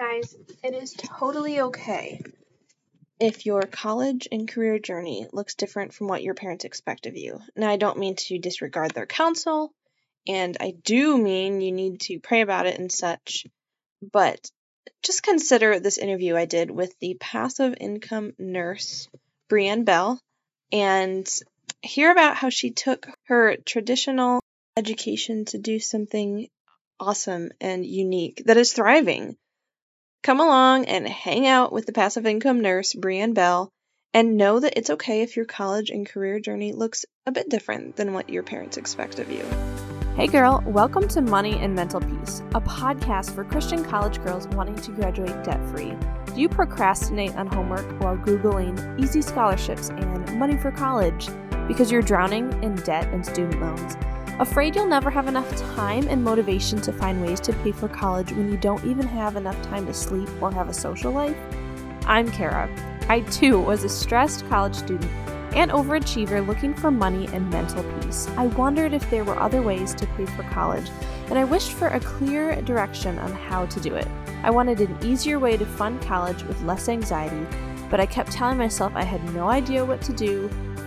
Guys, it is totally okay if your college and career journey looks different from what your parents expect of you. Now, I don't mean to disregard their counsel, and I do mean you need to pray about it and such, but just consider this interview I did with the passive income nurse, BriAnne Bell, and hear about how she took her traditional education to do something awesome and unique that is thriving. Come along and hang out with the passive income nurse, BriAnne Bell, and know that it's okay if your college and career journey looks a bit different than what your parents expect of you. Hey girl, welcome to Money and Mental Peace, a podcast for Christian college girls wanting to graduate debt free. Do you procrastinate on homework while Googling easy scholarships and money for college because you're drowning in debt and student loans? Afraid you'll never have enough time and motivation to find ways to pay for college when you don't even have enough time to sleep or have a social life? I'm Kara. I too was a stressed college student and overachiever looking for money and mental peace. I wondered if there were other ways to pay for college, and I wished for a clear direction on how to do it. I wanted an easier way to fund college with less anxiety, but I kept telling myself I had no idea what to do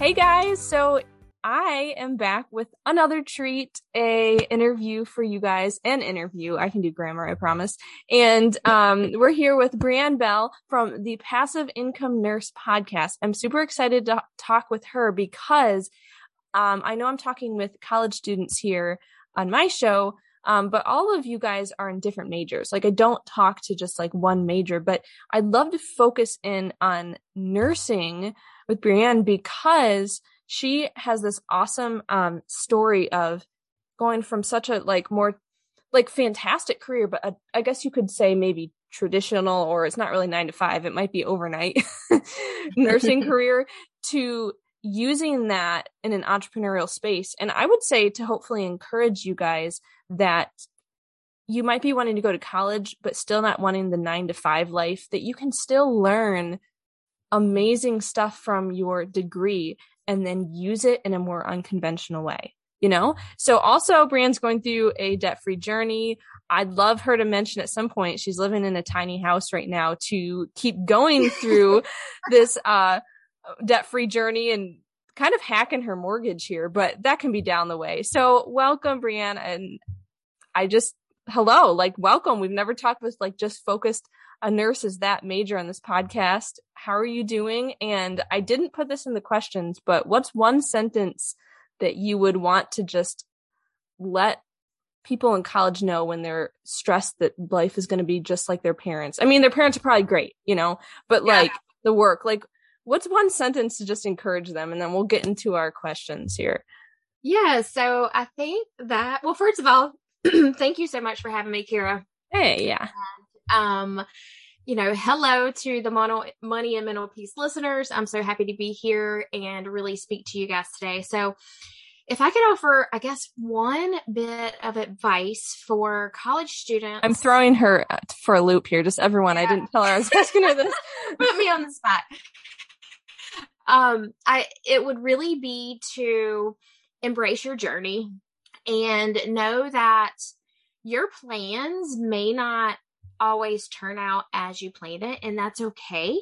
Hey guys, so I am back with another treat, a interview for you guys, an interview. I can do grammar, I promise. And um, we're here with BriAnne Bell from the Passive Income Nurse podcast. I'm super excited to talk with her because um, I know I'm talking with college students here on my show, um, but all of you guys are in different majors. Like I don't talk to just like one major, but I'd love to focus in on nursing with BriAnne because she has this awesome um, story of going from such a like more like fantastic career, but a, I guess you could say maybe traditional or it's not really nine to five. It might be overnight nursing career to using that in an entrepreneurial space. And I would say to hopefully encourage you guys that you might be wanting to go to college, but still not wanting the nine to five life, that you can still learn amazing stuff from your degree and then use it in a more unconventional way you know? So also BriAnne's going through a debt free journey. I'd love her to mention at some point she's living in a tiny house right now to keep going through this uh debt free journey and kind of hacking her mortgage here but that can be down the way. So welcome BriAnne and i just hello like welcome. We've never talked with like just focused a nurse is that major on this podcast. How are you doing? And I didn't put this in the questions, but what's one sentence that you would want to just let people in college know when they're stressed that life is going to be just like their parents? I mean, their parents are probably great, you know, but yeah. like the work, like what's one sentence to just encourage them? And then we'll get into our questions here. Yeah. So I think that, well, first of all, thank you so much for having me, Kira. Hey, yeah. Um, you know, hello to the mono, money and mental peace listeners. I'm so happy to be here and really speak to you guys today. So, if I could offer, I guess, one bit of advice for college students. I'm throwing her for a loop here. Just everyone, yeah. I didn't tell her I was asking her this. Put me on the spot. Um, I it would really be to embrace your journey and know that your plans may not always turn out as you planned it, and that's okay.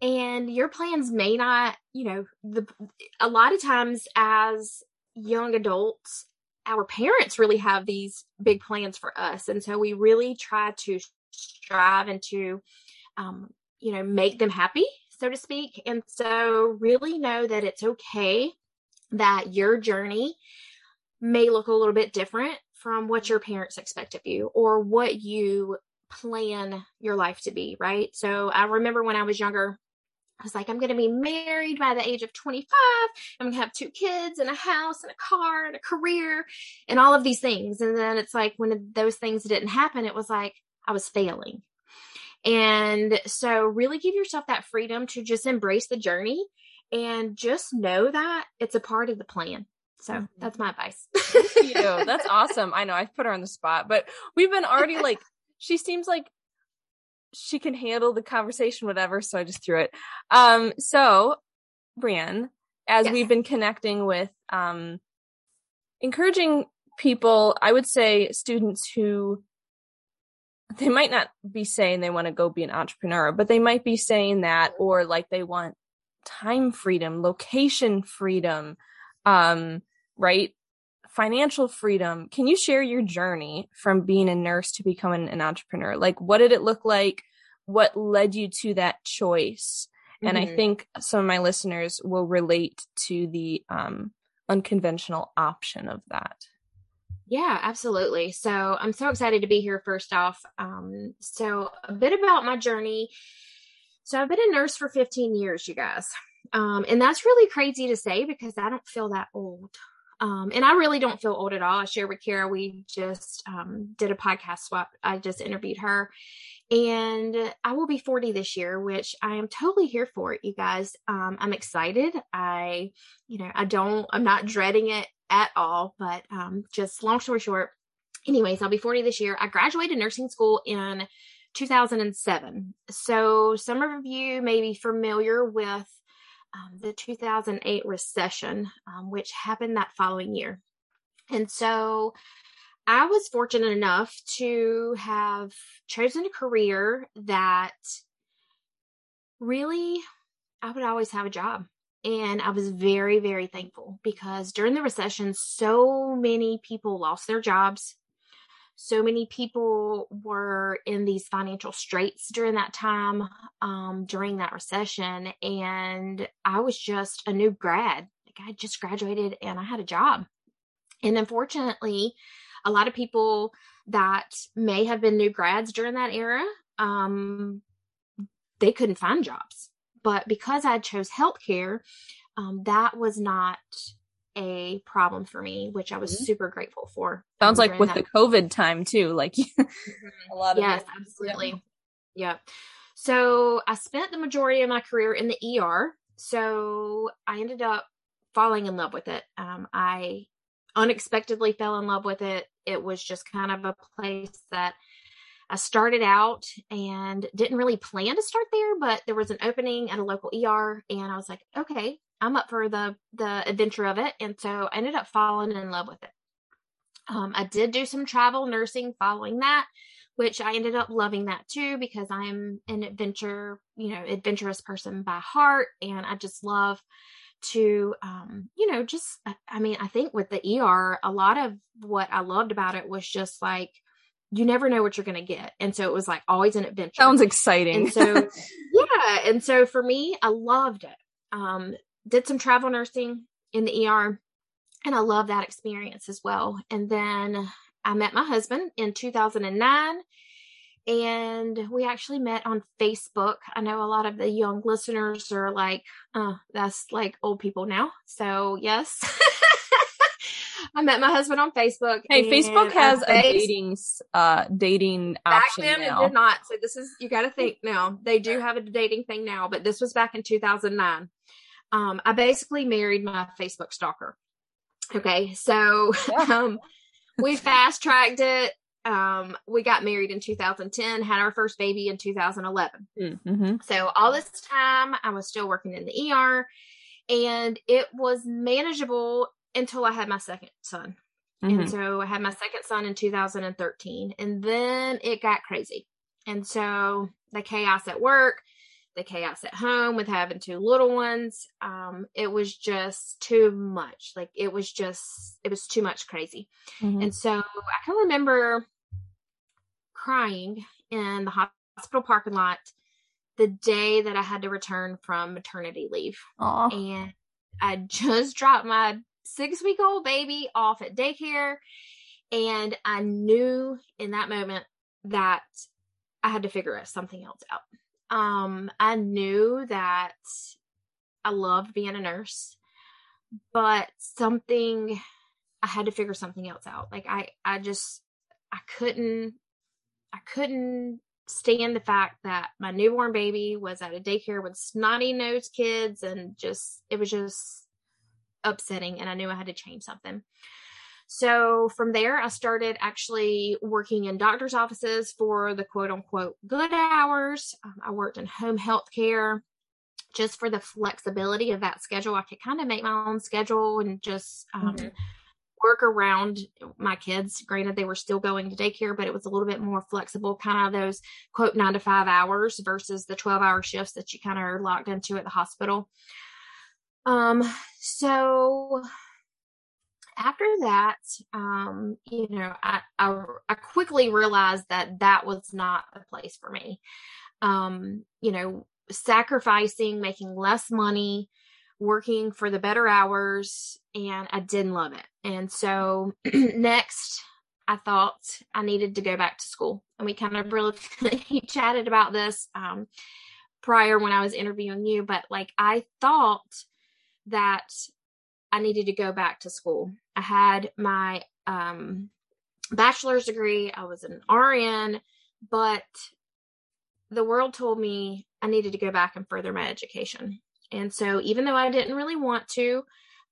And your plans may not, you know, the a lot of times as young adults, our parents really have these big plans for us, and so we really try to strive and to, um, you know, make them happy, so to speak. And so, really know that it's okay that your journey may look a little bit different from what your parents expect of you or what you plan your life to be, right? So I remember when I was younger, I was like, I'm going to be married by the age of 25. I'm going to have two kids and a house and a car and a career and all of these things. And then it's like when those things didn't happen, it was like, I was failing. And so really give yourself that freedom to just embrace the journey and just know that it's a part of the plan. So mm-hmm. that's my advice. Thank you. That's awesome. I know I've put her on the spot, but we've been already like, she seems like she can handle the conversation, whatever. So I just threw it. Um, so BriAnne, as yes. we've been connecting with, um, encouraging people, I would say students who they might not be saying they want to go be an entrepreneur, but they might be saying that, or like they want time freedom, location freedom, um, right? Financial freedom. Can you share your journey from being a nurse to becoming an entrepreneur? Like, what did it look like? What led you to that choice? Mm-hmm. And I mm-hmm. think some of my listeners will relate to the um, unconventional option of that. Yeah, absolutely. So I'm so excited to be here first off. Um, so a bit about my journey. So I've been a nurse for 15 years, you guys. Um, and that's really crazy to say because I don't feel that old. Um, and I really don't feel old at all. I share with Kara, we just um, did a podcast swap. I just interviewed her and I will be 40 this year, which I am totally here for, you guys. Um, I'm excited. I, you know, I don't, I'm not dreading it at all. But um, just long story short, anyways, I'll be 40 this year. I graduated nursing school in 2007. So some of you may be familiar with um, the 2008 recession, um, which happened that following year. And so I was fortunate enough to have chosen a career that really I would always have a job. And I was very, very thankful because during the recession, so many people lost their jobs. So many people were in these financial straits during that time, um, during that recession. And I was just a new grad. Like I just graduated and I had a job. And unfortunately, a lot of people that may have been new grads during that era, um, they couldn't find jobs but because I chose healthcare, um, that was not a problem for me, which I was mm-hmm. super grateful for. Sounds like with that. the COVID time too, like mm-hmm. a lot of yes, absolutely, yeah. So I spent the majority of my career in the ER. So I ended up falling in love with it. Um, I unexpectedly fell in love with it. It was just kind of a place that I started out and didn't really plan to start there, but there was an opening at a local ER and I was like, okay, I'm up for the the adventure of it. And so I ended up falling in love with it. Um, I did do some travel nursing following that, which I ended up loving that too because I'm an adventure, you know, adventurous person by heart, and I just love to, um, you know, just I mean, I think with the ER, a lot of what I loved about it was just like you never know what you're going to get. And so it was like always an adventure. Sounds exciting. And so, yeah. And so for me, I loved it. Um, did some travel nursing in the ER and I love that experience as well. And then I met my husband in 2009 and we actually met on Facebook. I know a lot of the young listeners are like, oh, that's like old people now. So, yes. I met my husband on Facebook. Hey, Facebook has a dating uh dating back option then now. It did not. So this is you got to think now. They do have a dating thing now, but this was back in 2009. Um, I basically married my Facebook stalker. Okay, so yeah. um, we fast tracked it. Um, we got married in 2010, had our first baby in 2011. Mm-hmm. So all this time, I was still working in the ER, and it was manageable until I had my second son. Mm-hmm. And so I had my second son in 2013. And then it got crazy. And so the chaos at work, the chaos at home with having two little ones, um, it was just too much. Like it was just, it was too much crazy. Mm-hmm. And so I can remember crying in the hospital parking lot the day that I had to return from maternity leave. Aww. And I just dropped my six week old baby off at daycare. And I knew in that moment that I had to figure something else out. Um, I knew that I loved being a nurse, but something I had to figure something else out. Like I, I just I couldn't I couldn't stand the fact that my newborn baby was at a daycare with snotty nosed kids and just it was just upsetting and I knew I had to change something. So from there, I started actually working in doctor's offices for the quote unquote good hours. Um, I worked in home health care just for the flexibility of that schedule. I could kind of make my own schedule and just um, mm-hmm. work around my kids. Granted, they were still going to daycare, but it was a little bit more flexible, kind of those quote nine to five hours versus the 12 hour shifts that you kind of are locked into at the hospital. Um, so after that, um, you know, I, I, I quickly realized that that was not the place for me. Um, you know, sacrificing, making less money, working for the better hours, and I didn't love it. And so next, I thought I needed to go back to school. And we kind of really chatted about this um, prior when I was interviewing you, but like I thought that I needed to go back to school. I had my um, bachelor's degree, I was an RN, but the world told me I needed to go back and further my education. And so, even though I didn't really want to,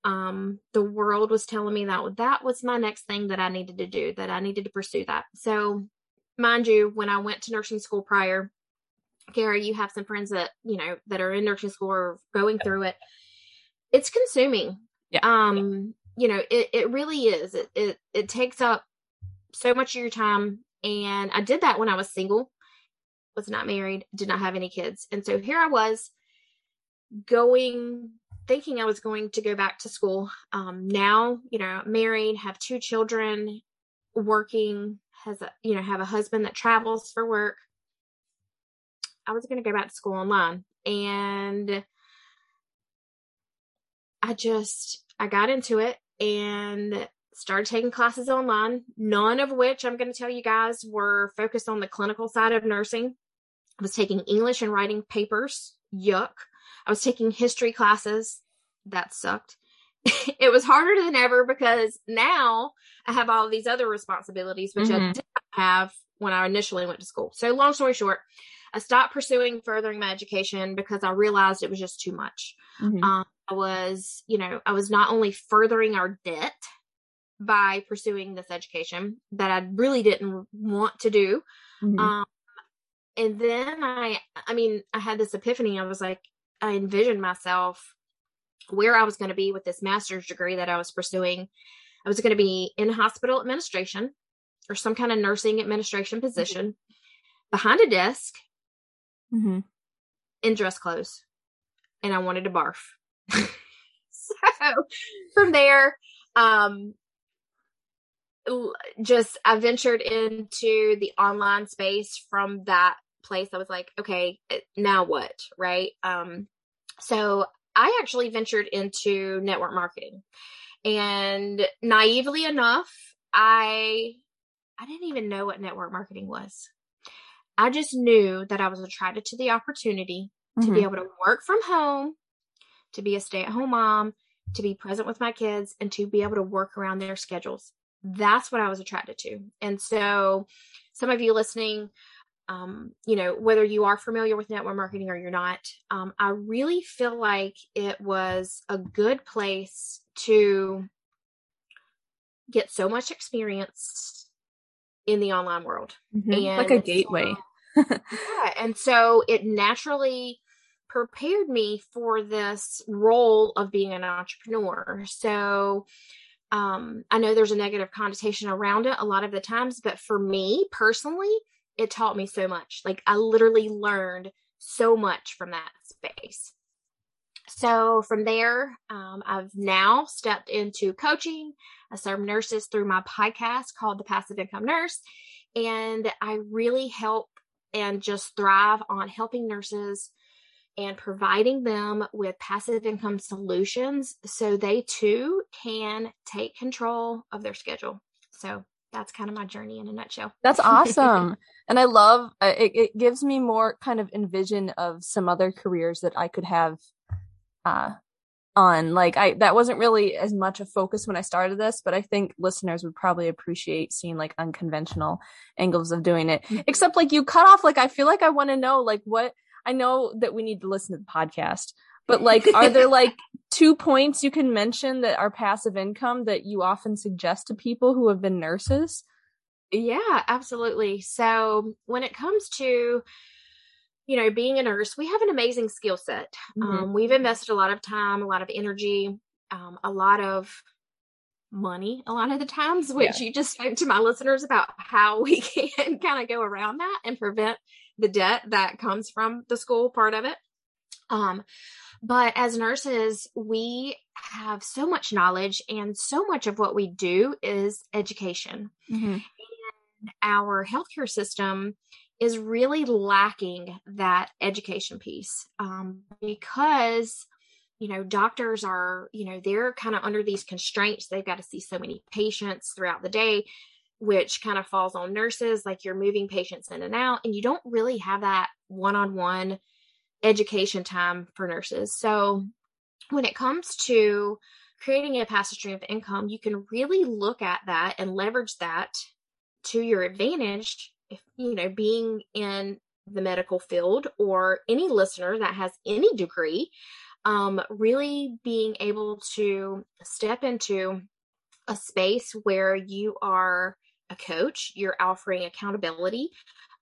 um, the world was telling me that that was my next thing that I needed to do, that I needed to pursue that. So, mind you, when I went to nursing school prior, Kara, you have some friends that, you know, that are in nursing school or going through it. It's consuming. Yeah. Um, you know, it, it really is. It, it it takes up so much of your time. And I did that when I was single, was not married, did not have any kids. And so here I was going thinking I was going to go back to school. Um, now, you know, married, have two children, working, has a you know, have a husband that travels for work. I was going to go back to school online. And I just I got into it and started taking classes online, none of which I'm going to tell you guys were focused on the clinical side of nursing. I was taking English and writing papers. Yuck. I was taking history classes. That sucked. it was harder than ever because now I have all these other responsibilities, which mm-hmm. I didn't have when I initially went to school. So, long story short, I stopped pursuing furthering my education because I realized it was just too much. Mm-hmm. Um, I was, you know, I was not only furthering our debt by pursuing this education that I really didn't want to do. Mm-hmm. Um, and then I, I mean, I had this epiphany. I was like, I envisioned myself where I was going to be with this master's degree that I was pursuing. I was going to be in hospital administration or some kind of nursing administration mm-hmm. position behind a desk mm-hmm. in dress clothes. And I wanted to barf. so from there, um, just I ventured into the online space from that place. I was like, okay, eh, now what? Right. Um, so I actually ventured into network marketing and naively enough, I, I didn't even know what network marketing was. I just knew that I was attracted to the opportunity mm-hmm. to be mm-hmm. able to work from home, to be a stay at home mom, to be present with my kids, and to be able to work around their schedules. That's what I was attracted to. And so, some of you listening, um, you know, whether you are familiar with network marketing or you're not, um, I really feel like it was a good place to get so much experience in the online world. Mm-hmm. And like a gateway. Yeah. And so it naturally prepared me for this role of being an entrepreneur. So um, I know there's a negative connotation around it a lot of the times, but for me personally, it taught me so much. Like I literally learned so much from that space. So from there, um, I've now stepped into coaching. I serve nurses through my podcast called The Passive Income Nurse. And I really help and just thrive on helping nurses and providing them with passive income solutions so they too can take control of their schedule. So that's kind of my journey in a nutshell. That's awesome. and I love uh, it, it gives me more kind of envision of some other careers that I could have uh on like i that wasn't really as much a focus when i started this but i think listeners would probably appreciate seeing like unconventional angles of doing it. Mm-hmm. except like you cut off like i feel like i want to know like what i know that we need to listen to the podcast but like are there like two points you can mention that are passive income that you often suggest to people who have been nurses? Yeah absolutely. So when it comes to you know, being a nurse, we have an amazing skill set. Mm-hmm. Um, we've invested a lot of time, a lot of energy, um, a lot of money a lot of the times, which yeah. you just spoke to my listeners about how we can kind of go around that and prevent the debt that comes from the school part of it. Um, but as nurses, we have so much knowledge, and so much of what we do is education. Mm-hmm. And our healthcare system is really lacking that education piece um, because you know doctors are you know they're kind of under these constraints. They've got to see so many patients throughout the day which kind of falls on nurses like you're moving patients in and out and you don't really have that one-on-one education time for nurses. So when it comes to creating a passive stream of income you can really look at that and leverage that to your advantage if, you know, being in the medical field or any listener that has any degree, um, really being able to step into a space where you are a coach, you're offering accountability,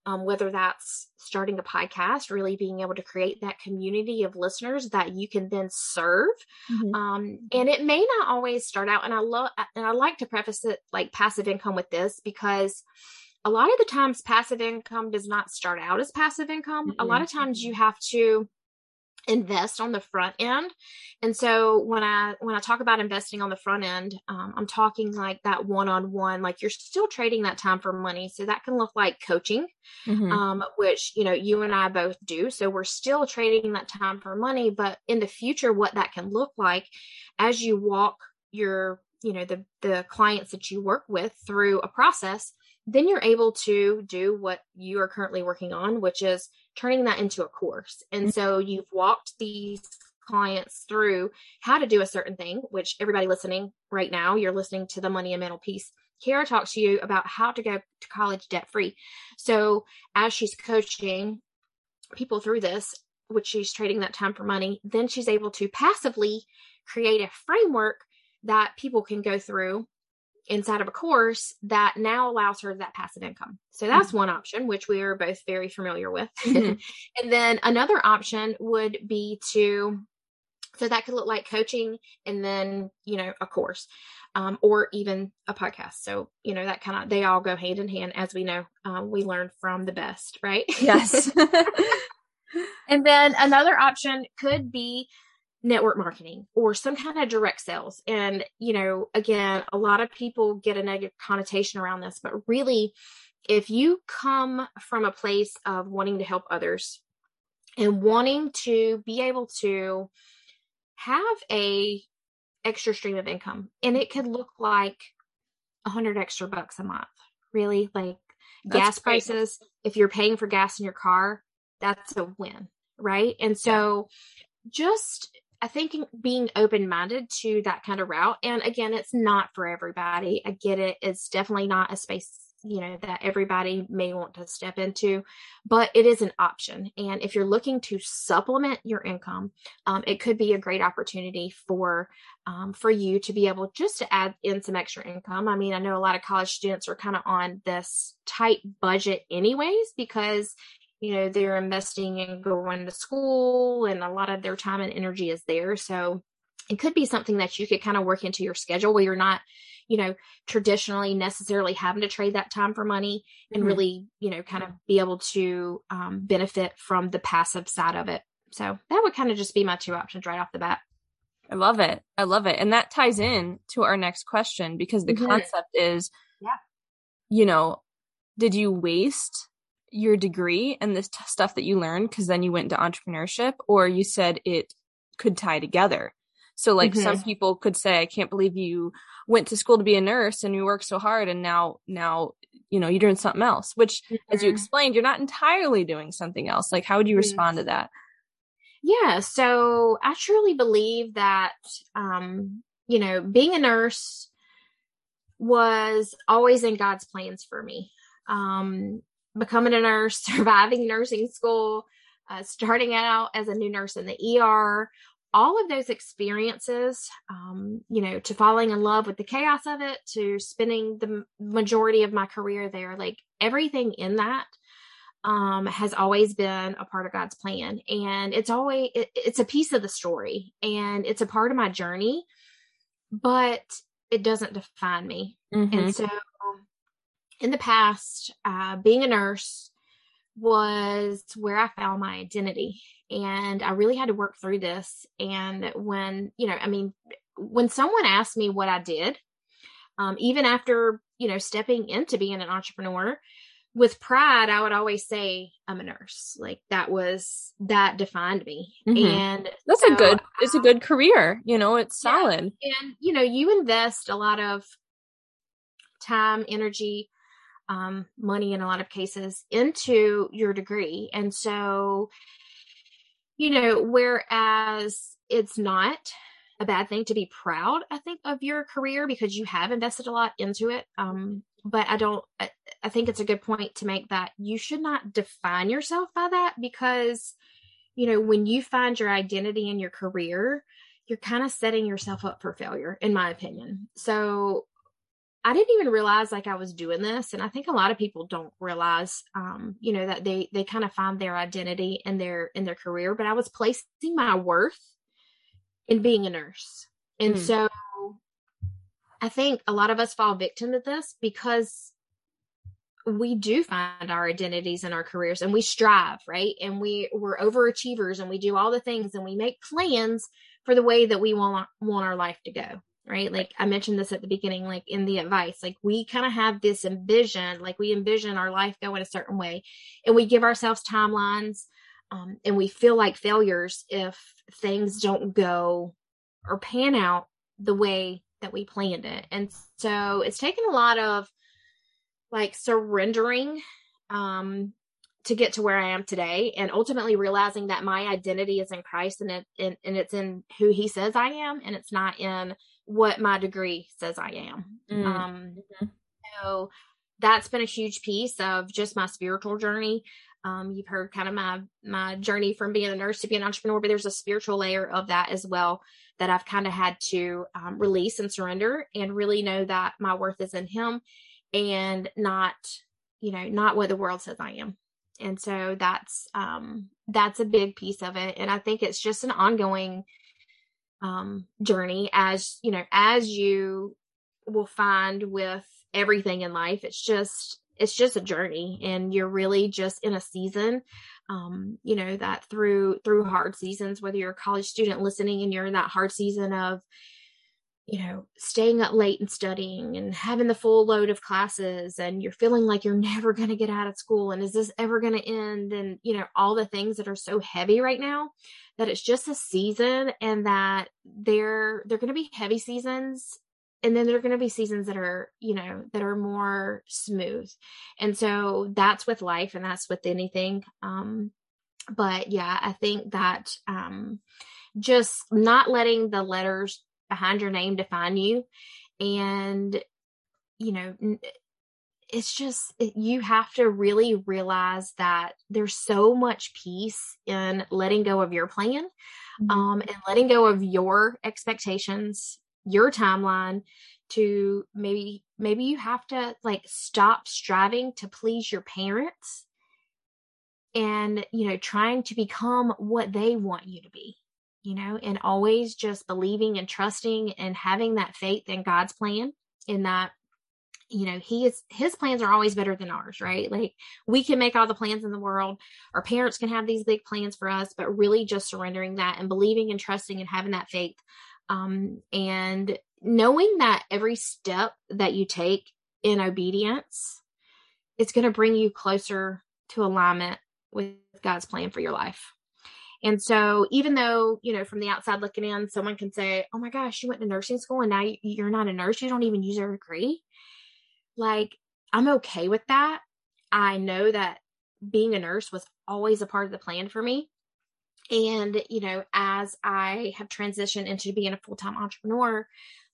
um, whether that's starting a podcast, really being able to create that community of listeners that you can then serve. Mm-hmm. Um, and it may not always start out, and I love, and I like to preface it like passive income with this because a lot of the times passive income does not start out as passive income. Mm-hmm. A lot of times you have to invest on the front end and so when i when i talk about investing on the front end um, i'm talking like that one-on-one like you're still trading that time for money so that can look like coaching mm-hmm. um, which you know you and i both do so we're still trading that time for money but in the future what that can look like as you walk your you know the the clients that you work with through a process then you're able to do what you are currently working on, which is turning that into a course. And mm-hmm. so you've walked these clients through how to do a certain thing, which everybody listening right now, you're listening to the money and mental peace. Kara talks to you about how to go to college debt free. So as she's coaching people through this, which she's trading that time for money, then she's able to passively create a framework that people can go through inside of a course that now allows her that passive income. So that's mm-hmm. one option, which we are both very familiar with. Mm-hmm. and then another option would be to, so that could look like coaching and then, you know, a course. Um, or even a podcast. So, you know, that kind of, they all go hand in hand. As we know, um, we learn from the best, right? Yes. and then another option could be network marketing or some kind of direct sales. And, you know, again, a lot of people get a negative connotation around this, but really, if you come from a place of wanting to help others and wanting to be able to have a extra stream of income and it could look like a hundred extra bucks a month really like that's gas great. prices if you're paying for gas in your car that's a win right and so just I think being open minded to that kind of route, and again, it's not for everybody. I get it. It's definitely not a space, you know, that everybody may want to step into, but it is an option. And if you're looking to supplement your income, um, it could be a great opportunity for um, for you to be able just to add in some extra income. I mean, I know a lot of college students are kind of on this tight budget, anyways, because you know they're investing in going to school and a lot of their time and energy is there. So it could be something that you could kind of work into your schedule where you're not you know traditionally necessarily having to trade that time for money and mm-hmm. really you know kind of be able to um, benefit from the passive side of it. So that would kind of just be my two options right off the bat. I love it. I love it. And that ties in to our next question because the mm-hmm. concept is yeah. you know did you waste your degree and this t- stuff that you learned because then you went into entrepreneurship or you said it could tie together so like mm-hmm. some people could say i can't believe you went to school to be a nurse and you worked so hard and now now you know you're doing something else which mm-hmm. as you mm-hmm. explained you're not entirely doing something else like how would you respond to that Yeah, so I truly believe that, um, you know, being a nurse was always in God's plans for me. Um, becoming a nurse, surviving nursing school, uh, starting out as a new nurse in the ER, all of those experiences, um, you know, to falling in love with the chaos of it, to spending the majority of my career there, like everything in that um, has always been a part of God's plan. And it's always, it, it's a piece of the story and it's a part of my journey, but it doesn't define me. Mm-hmm. And so in the past, uh, being a nurse was where I found my identity. And I really had to work through this. And when, you know, I mean, when someone asked me what I did, um, even after, you know, stepping into being an entrepreneur, with pride, I would always say I'm a nurse. Like that was that defined me. Mm-hmm. And that's so, a good it's a good career. You know, it's solid. Yeah. And you know, you invest a lot of time, energy, um, money in a lot of cases into your degree. And so, you know, whereas it's not a bad thing to be proud, I think, of your career because you have invested a lot into it. Um, but I don't, I, I think it's a good point to make that you should not define yourself by that because, you know, when you find your identity in your career, you're kind of setting yourself up for failure, in my opinion. So I didn't even realize like I was doing this. And I think a lot of people don't realize, um, you know, that they, they kind of find their identity in their, in their career, but I was placing my worth in being a nurse. And mm. so I think a lot of us fall victim to this because we do find our identities in our careers and we strive, right? And we we're overachievers and we do all the things and we make plans for the way that we want want our life to go, right? Like I mentioned this at the beginning like in the advice, like we kind of have this envision, like we envision our life going a certain way and we give ourselves timelines um, and we feel like failures if things don't go or pan out the way that we planned it. And so it's taken a lot of like surrendering um to get to where I am today and ultimately realizing that my identity is in Christ and it and, and it's in who he says I am and it's not in what my degree says I am. Mm. Um mm-hmm. so that's been a huge piece of just my spiritual journey. Um, you've heard kind of my my journey from being a nurse to being an entrepreneur, but there's a spiritual layer of that as well that I've kind of had to um, release and surrender and really know that my worth is in Him and not, you know, not what the world says I am. And so that's um, that's a big piece of it, and I think it's just an ongoing um, journey as you know as you will find with everything in life. It's just it's just a journey, and you're really just in a season um, you know that through through hard seasons whether you're a college student listening and you're in that hard season of you know staying up late and studying and having the full load of classes and you're feeling like you're never going to get out of school and is this ever going to end and you know all the things that are so heavy right now that it's just a season and that they're they're going to be heavy seasons and then there are going to be seasons that are you know that are more smooth. And so that's with life and that's with anything um but yeah i think that um just not letting the letters behind your name define you and you know it's just you have to really realize that there's so much peace in letting go of your plan mm-hmm. um, and letting go of your expectations your timeline to maybe maybe you have to like stop striving to please your parents and you know trying to become what they want you to be you know and always just believing and trusting and having that faith in God's plan in that you know he is his plans are always better than ours right like we can make all the plans in the world our parents can have these big plans for us but really just surrendering that and believing and trusting and having that faith um, and knowing that every step that you take in obedience, it's going to bring you closer to alignment with God's plan for your life. And so, even though, you know, from the outside looking in, someone can say, Oh my gosh, you went to nursing school and now you're not a nurse, you don't even use your degree. Like, I'm okay with that. I know that being a nurse was always a part of the plan for me. And, you know, as I have transitioned into being a full time entrepreneur,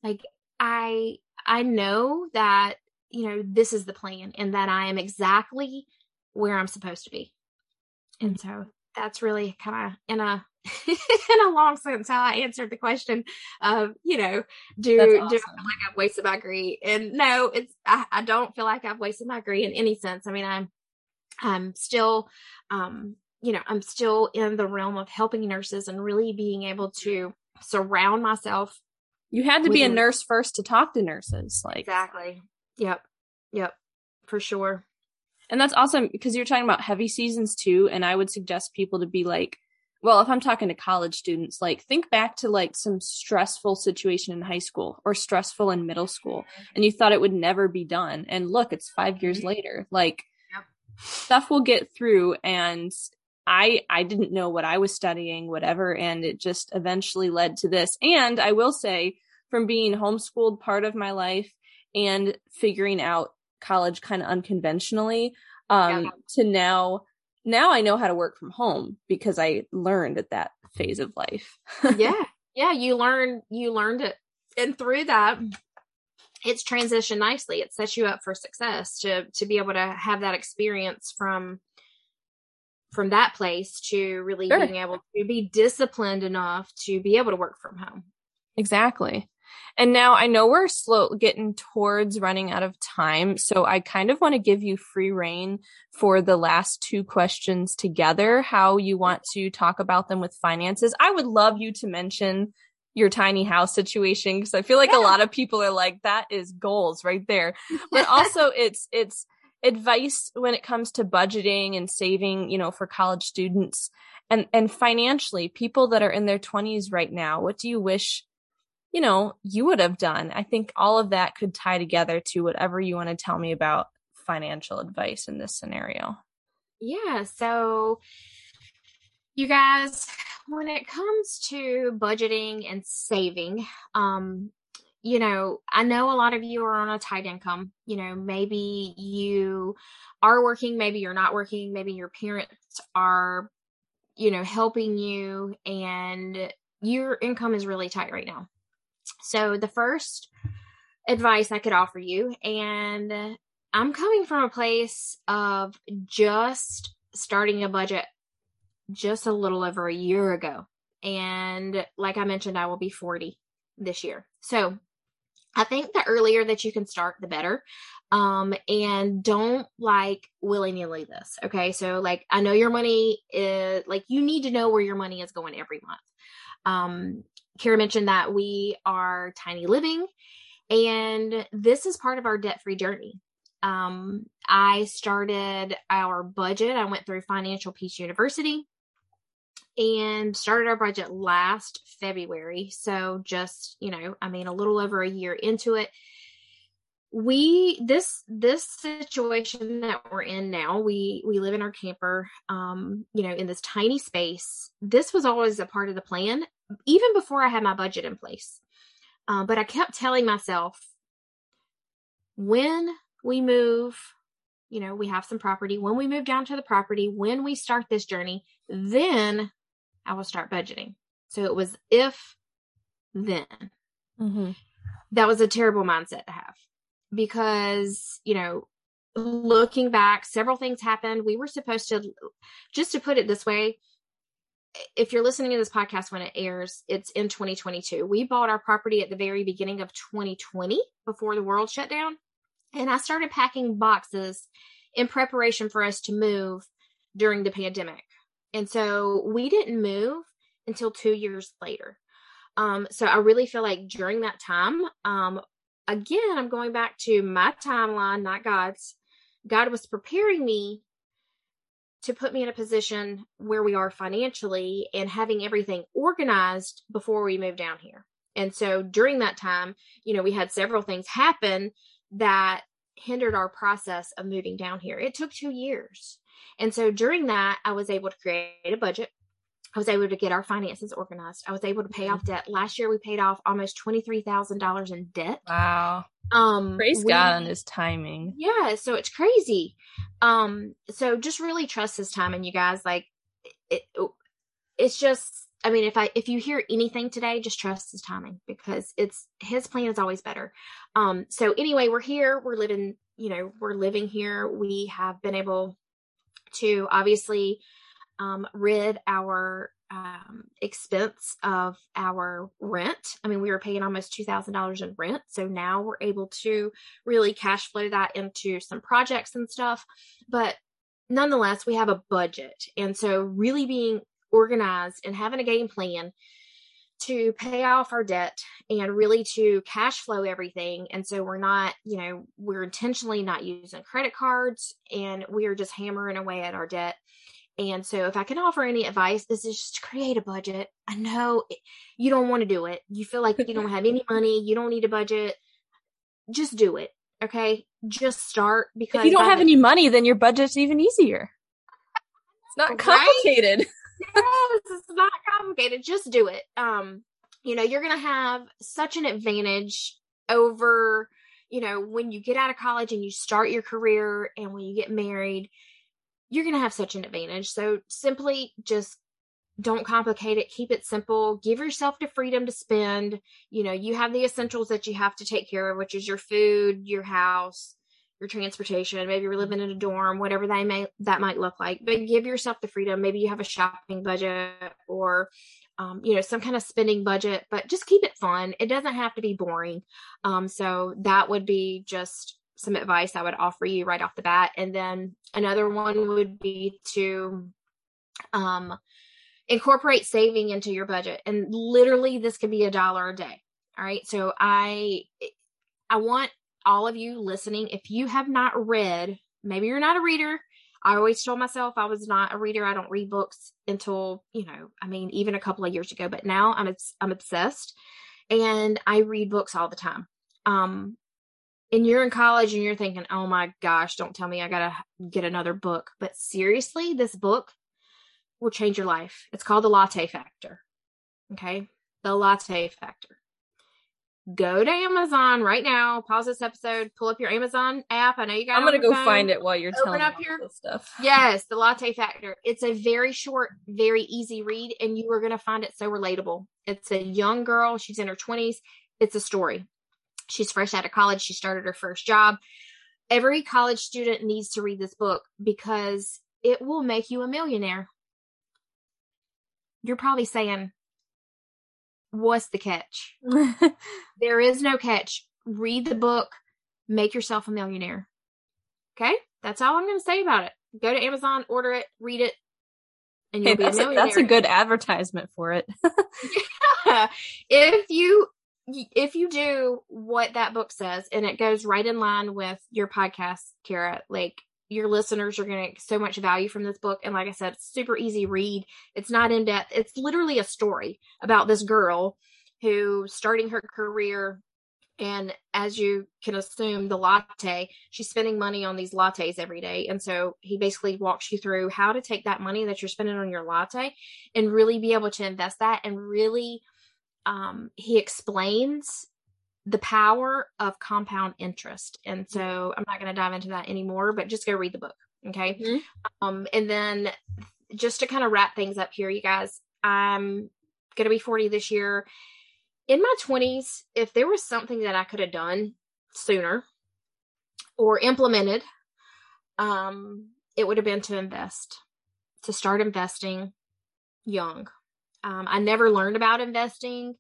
like I, I know that, you know, this is the plan and that I am exactly where I'm supposed to be. And so that's really kind of in a in a long sense how I answered the question of, you know, do awesome. do I feel like I've wasted my degree? And no, it's I, I don't feel like I've wasted my degree in any sense. I mean, I'm I'm still um, you know, I'm still in the realm of helping nurses and really being able to surround myself. You had to be a nurse first to talk to nurses, like exactly. Yep. Yep. For sure. And that's awesome because you're talking about heavy seasons too. And I would suggest people to be like, well, if I'm talking to college students, like think back to like some stressful situation in high school or stressful in middle school, and you thought it would never be done. And look, it's five years mm-hmm. later. Like yep. stuff will get through. And I I didn't know what I was studying, whatever, and it just eventually led to this. And I will say, from being homeschooled part of my life and figuring out college kind of unconventionally, um, yeah. to now now I know how to work from home because I learned at that phase of life. yeah. Yeah. You learn, you learned it. And through that, it's transitioned nicely. It sets you up for success to, to be able to have that experience from, from that place to really sure. being able to be disciplined enough to be able to work from home. Exactly. And now I know we're slow getting towards running out of time. So I kind of want to give you free reign for the last two questions together, how you want to talk about them with finances. I would love you to mention your tiny house situation because I feel like yeah. a lot of people are like, that is goals right there. But also it's, it's, advice when it comes to budgeting and saving, you know, for college students and and financially, people that are in their 20s right now, what do you wish you know, you would have done. I think all of that could tie together to whatever you want to tell me about financial advice in this scenario. Yeah. So, you guys, when it comes to budgeting and saving, um, you know, I know a lot of you are on a tight income. You know, maybe you are working, maybe you're not working, maybe your parents are, you know, helping you and your income is really tight right now. So, the first advice I could offer you, and I'm coming from a place of just starting a budget just a little over a year ago. And like I mentioned, I will be 40 this year. So, I think the earlier that you can start, the better. Um, and don't like willy nilly this. Okay. So, like, I know your money is like, you need to know where your money is going every month. Um, Kara mentioned that we are tiny living, and this is part of our debt free journey. Um, I started our budget. I went through Financial Peace University and started our budget last February. So, just, you know, I mean, a little over a year into it. We this this situation that we're in now, we we live in our camper, um, you know, in this tiny space. This was always a part of the plan even before I had my budget in place. Uh, but I kept telling myself, when we move, you know, we have some property. When we move down to the property, when we start this journey, then I will start budgeting. So it was if then. Mm-hmm. That was a terrible mindset to have because, you know, looking back, several things happened. We were supposed to, just to put it this way, if you're listening to this podcast when it airs, it's in 2022. We bought our property at the very beginning of 2020 before the world shut down. And I started packing boxes in preparation for us to move during the pandemic. And so we didn't move until two years later. Um, so I really feel like during that time, um, again, I'm going back to my timeline, not God's. God was preparing me to put me in a position where we are financially and having everything organized before we move down here. And so during that time, you know, we had several things happen that hindered our process of moving down here. It took two years. And so during that, I was able to create a budget. I was able to get our finances organized. I was able to pay off debt. Last year, we paid off almost $23,000 in debt. Wow. Um, Praise we, God on his timing. Yeah, so it's crazy. Um, so just really trust his timing, you guys. Like, it, it's just I mean, if I if you hear anything today, just trust his timing because it's his plan is always better. Um, so anyway, we're here, we're living, you know, we're living here. We have been able to obviously um, rid our um, expense of our rent. I mean, we were paying almost $2,000 in rent. So now we're able to really cash flow that into some projects and stuff. But nonetheless, we have a budget. And so, really being organized and having a game plan to pay off our debt and really to cash flow everything. And so we're not, you know, we're intentionally not using credit cards and we are just hammering away at our debt. And so if I can offer any advice, this is just create a budget. I know you don't want to do it. You feel like you don't have any money, you don't need a budget. Just do it. Okay? Just start because if you don't have any money, then your budget's even easier. It's not complicated. Right? yes, it's not complicated. Just do it. Um, you know, you're gonna have such an advantage over, you know, when you get out of college and you start your career and when you get married, you're gonna have such an advantage. So simply just don't complicate it. Keep it simple. Give yourself the freedom to spend. You know you have the essentials that you have to take care of which is your food your house your transportation. Maybe you're living in a dorm whatever that may that might look like. But give yourself the freedom. Maybe you have a shopping budget or um, you know some kind of spending budget but just keep it fun. It doesn't have to be boring. Um, so that would be just some advice i would offer you right off the bat and then another one would be to um, incorporate saving into your budget and literally this could be a dollar a day all right so i i want all of you listening, if you have not read, maybe you're not a reader. I always told myself I was not a reader. I don't read books until, you know, I mean, even a couple of years ago, but now I'm I'm obsessed and I read books all the time. Um and you're in college and you're thinking, "Oh my gosh, don't tell me I got to get another book." But seriously, this book will change your life. It's called The Latte Factor. Okay? The Latte Factor go to Amazon right now. Pause this episode. Pull up your Amazon app. I know you got. I'm gonna go phone. find it while you're Open telling up your stuff. Yes, the Latte Factor. It's a very short, very easy read, and you are gonna find it so relatable. It's a young girl. She's in her 20s. It's a story. She's fresh out of college. She started her first job. Every college student needs to read this book because it will make you a millionaire. You're probably saying, what's the catch? there is no catch. Read the book, make yourself a millionaire. Okay? That's all I'm going to say about it. Go to Amazon, order it, read it, and you'll hey, be a millionaire. A, that's a good advertisement for it. yeah. If you if you do what that book says and it goes right in line with your podcast, Kara, like your listeners are going to get so much value from this book. And like I said, it's super easy read. It's not in depth. It's literally a story about this girl who starting her career and as you can assume the latte she's spending money on these lattes every day and so he basically walks you through how to take that money that you're spending on your latte and really be able to invest that and really um, he explains the power of compound interest. And so I'm not going to dive into that anymore, but just go read the book. Okay. Mm-hmm. Um, and then just to kind of wrap things up here, you guys, I'm going to be 40 this year. In my 20s, if there was something that I could have done sooner or implemented, um, it would have been to invest, to start investing young. Um, I never learned about investing.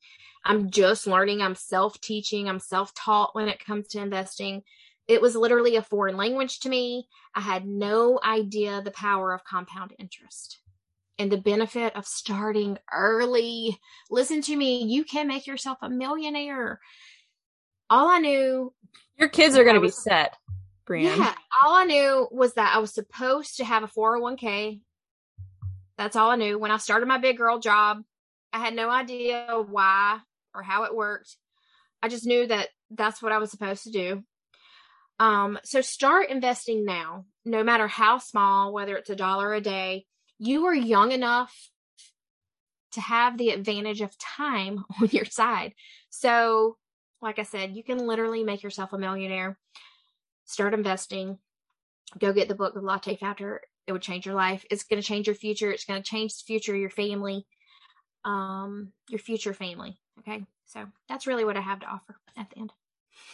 I'm just learning. I'm self teaching. I'm self taught when it comes to investing. It was literally a foreign language to me. I had no idea the power of compound interest and the benefit of starting early. Listen to me, you can make yourself a millionaire. All I knew your kids are going to be set, BriAnne. Yeah, all I knew was that I was supposed to have a 401k that's all I knew. When I started my big girl job, I had no idea why or how it worked. I just knew that that's what I was supposed to do. Um, so start investing now, no matter how small, whether it's a dollar a day. You are young enough to have the advantage of time on your side. So, like I said, you can literally make yourself a millionaire. Start investing. Go get the book, The Latte Factor it would change your life. It's going to change your future. It's going to change the future of your family, um, your future family. Okay. So that's really what I have to offer at the end.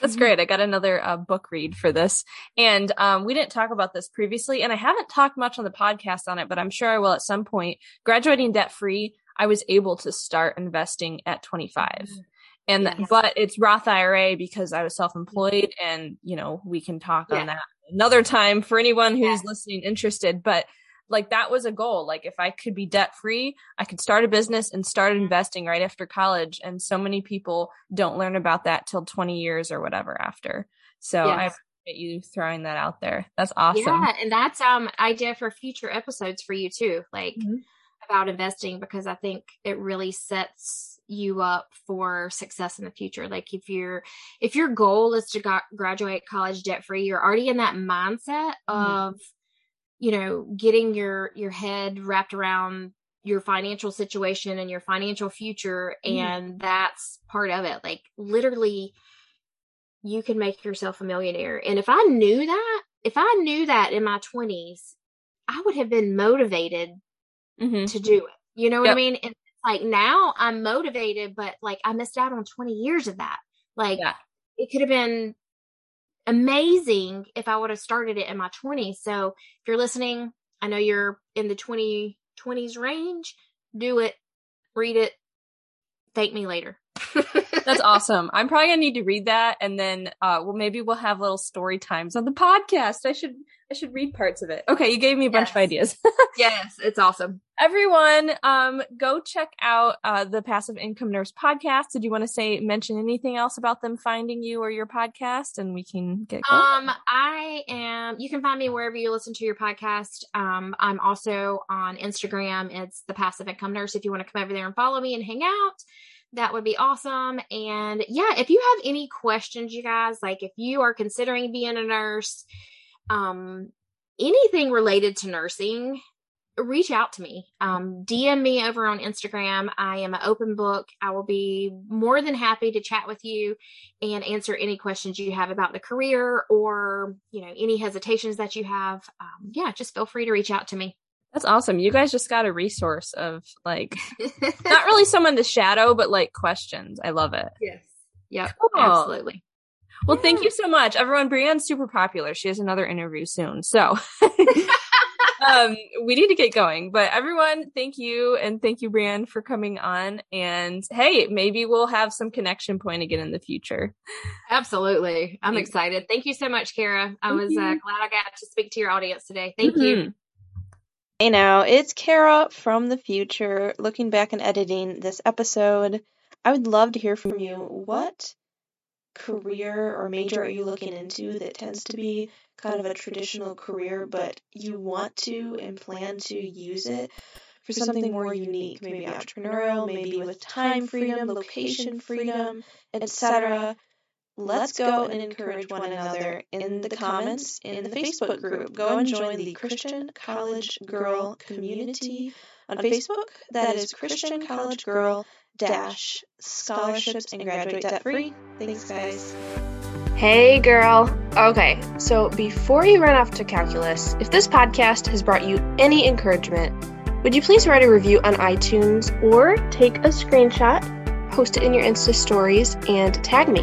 That's mm-hmm. great. I got another uh, book read for this. And um, we didn't talk about this previously, and I haven't talked much on the podcast on it, but I'm sure I will at some point. Graduating debt free, I was able to start investing at 25. Mm-hmm. And yes. but it's Roth IRA because I was self-employed and you know, we can talk yeah. on that another time for anyone who's yeah. listening interested, but like that was a goal. Like if I could be debt free, I could start a business and start investing right after college. And so many people don't learn about that till 20 years or whatever after. So yes. I appreciate you throwing that out there. That's awesome. Yeah. And that's um idea for future episodes for you too, like mm-hmm. About investing, because I think it really sets you up for success in the future like if you're if your goal is to go- graduate college debt free you're already in that mindset mm-hmm. of you know getting your your head wrapped around your financial situation and your financial future mm. and that's part of it like literally you can make yourself a millionaire and if i knew that if i knew that in my 20s i would have been motivated mm-hmm. to do it you know what yep. i mean and like now i'm motivated but like i missed out on 20 years of that like yeah. it could have been amazing if I would have started it in my 20s. So if you're listening, I know you're in the 20, 20s range, do it, read it, thank me later. That's awesome. I'm probably gonna need to read that, and then uh, well, maybe we'll have little story times on the podcast. I should I should read parts of it. Okay, you gave me a bunch of ideas. yes, it's awesome. Everyone, um, go check out uh, the Passive Income Nurse podcast. Did you want to say mention anything else about them finding you or your podcast, and we can get going? Um, I am. You can find me wherever you listen to your podcast. Um, I'm also on Instagram. It's the Passive Income Nurse. If you want to come over there and follow me and hang out that would be awesome. And yeah, if you have any questions, you guys, like if you are considering being a nurse, um, anything related to nursing, reach out to me. Um, DM me over on Instagram. I am an open book. I will be more than happy to chat with you and answer any questions you have about the career or, you know, any hesitations that you have. Um, yeah, just feel free to reach out to me. That's awesome. You guys just got a resource of like not really someone to shadow, but like questions. I love it. Yes. Yep. Cool. Absolutely. Well, yeah. thank you so much. Everyone, BriAnne's super popular. She has another interview soon. So um, we need to get going. But everyone, thank you. And thank you, Brienne, for coming on. And hey, maybe we'll have some connection point again in the future. Absolutely. I'm Thanks. excited. Thank you so much, Kara. I thank was uh, glad I got to speak to your audience today. Thank mm-hmm. you. Hey now, it's Kara from the future looking back and editing this episode. I would love to hear from you. What career or major are you looking into that tends to be kind of a traditional career, but you want to and plan to use it for something more unique, maybe entrepreneurial, maybe with time freedom, location freedom, etc let's go and encourage one another in the comments in the Facebook group. Go and join the Christian College Girl community on Facebook. That is Christian College Girl dash scholarships and graduate debt free. Thanks, guys. Hey, girl. Okay, so before you run off to calculus, if this podcast has brought you any encouragement, would you please write a review on iTunes or take a screenshot, post it in your Insta stories, and tag me?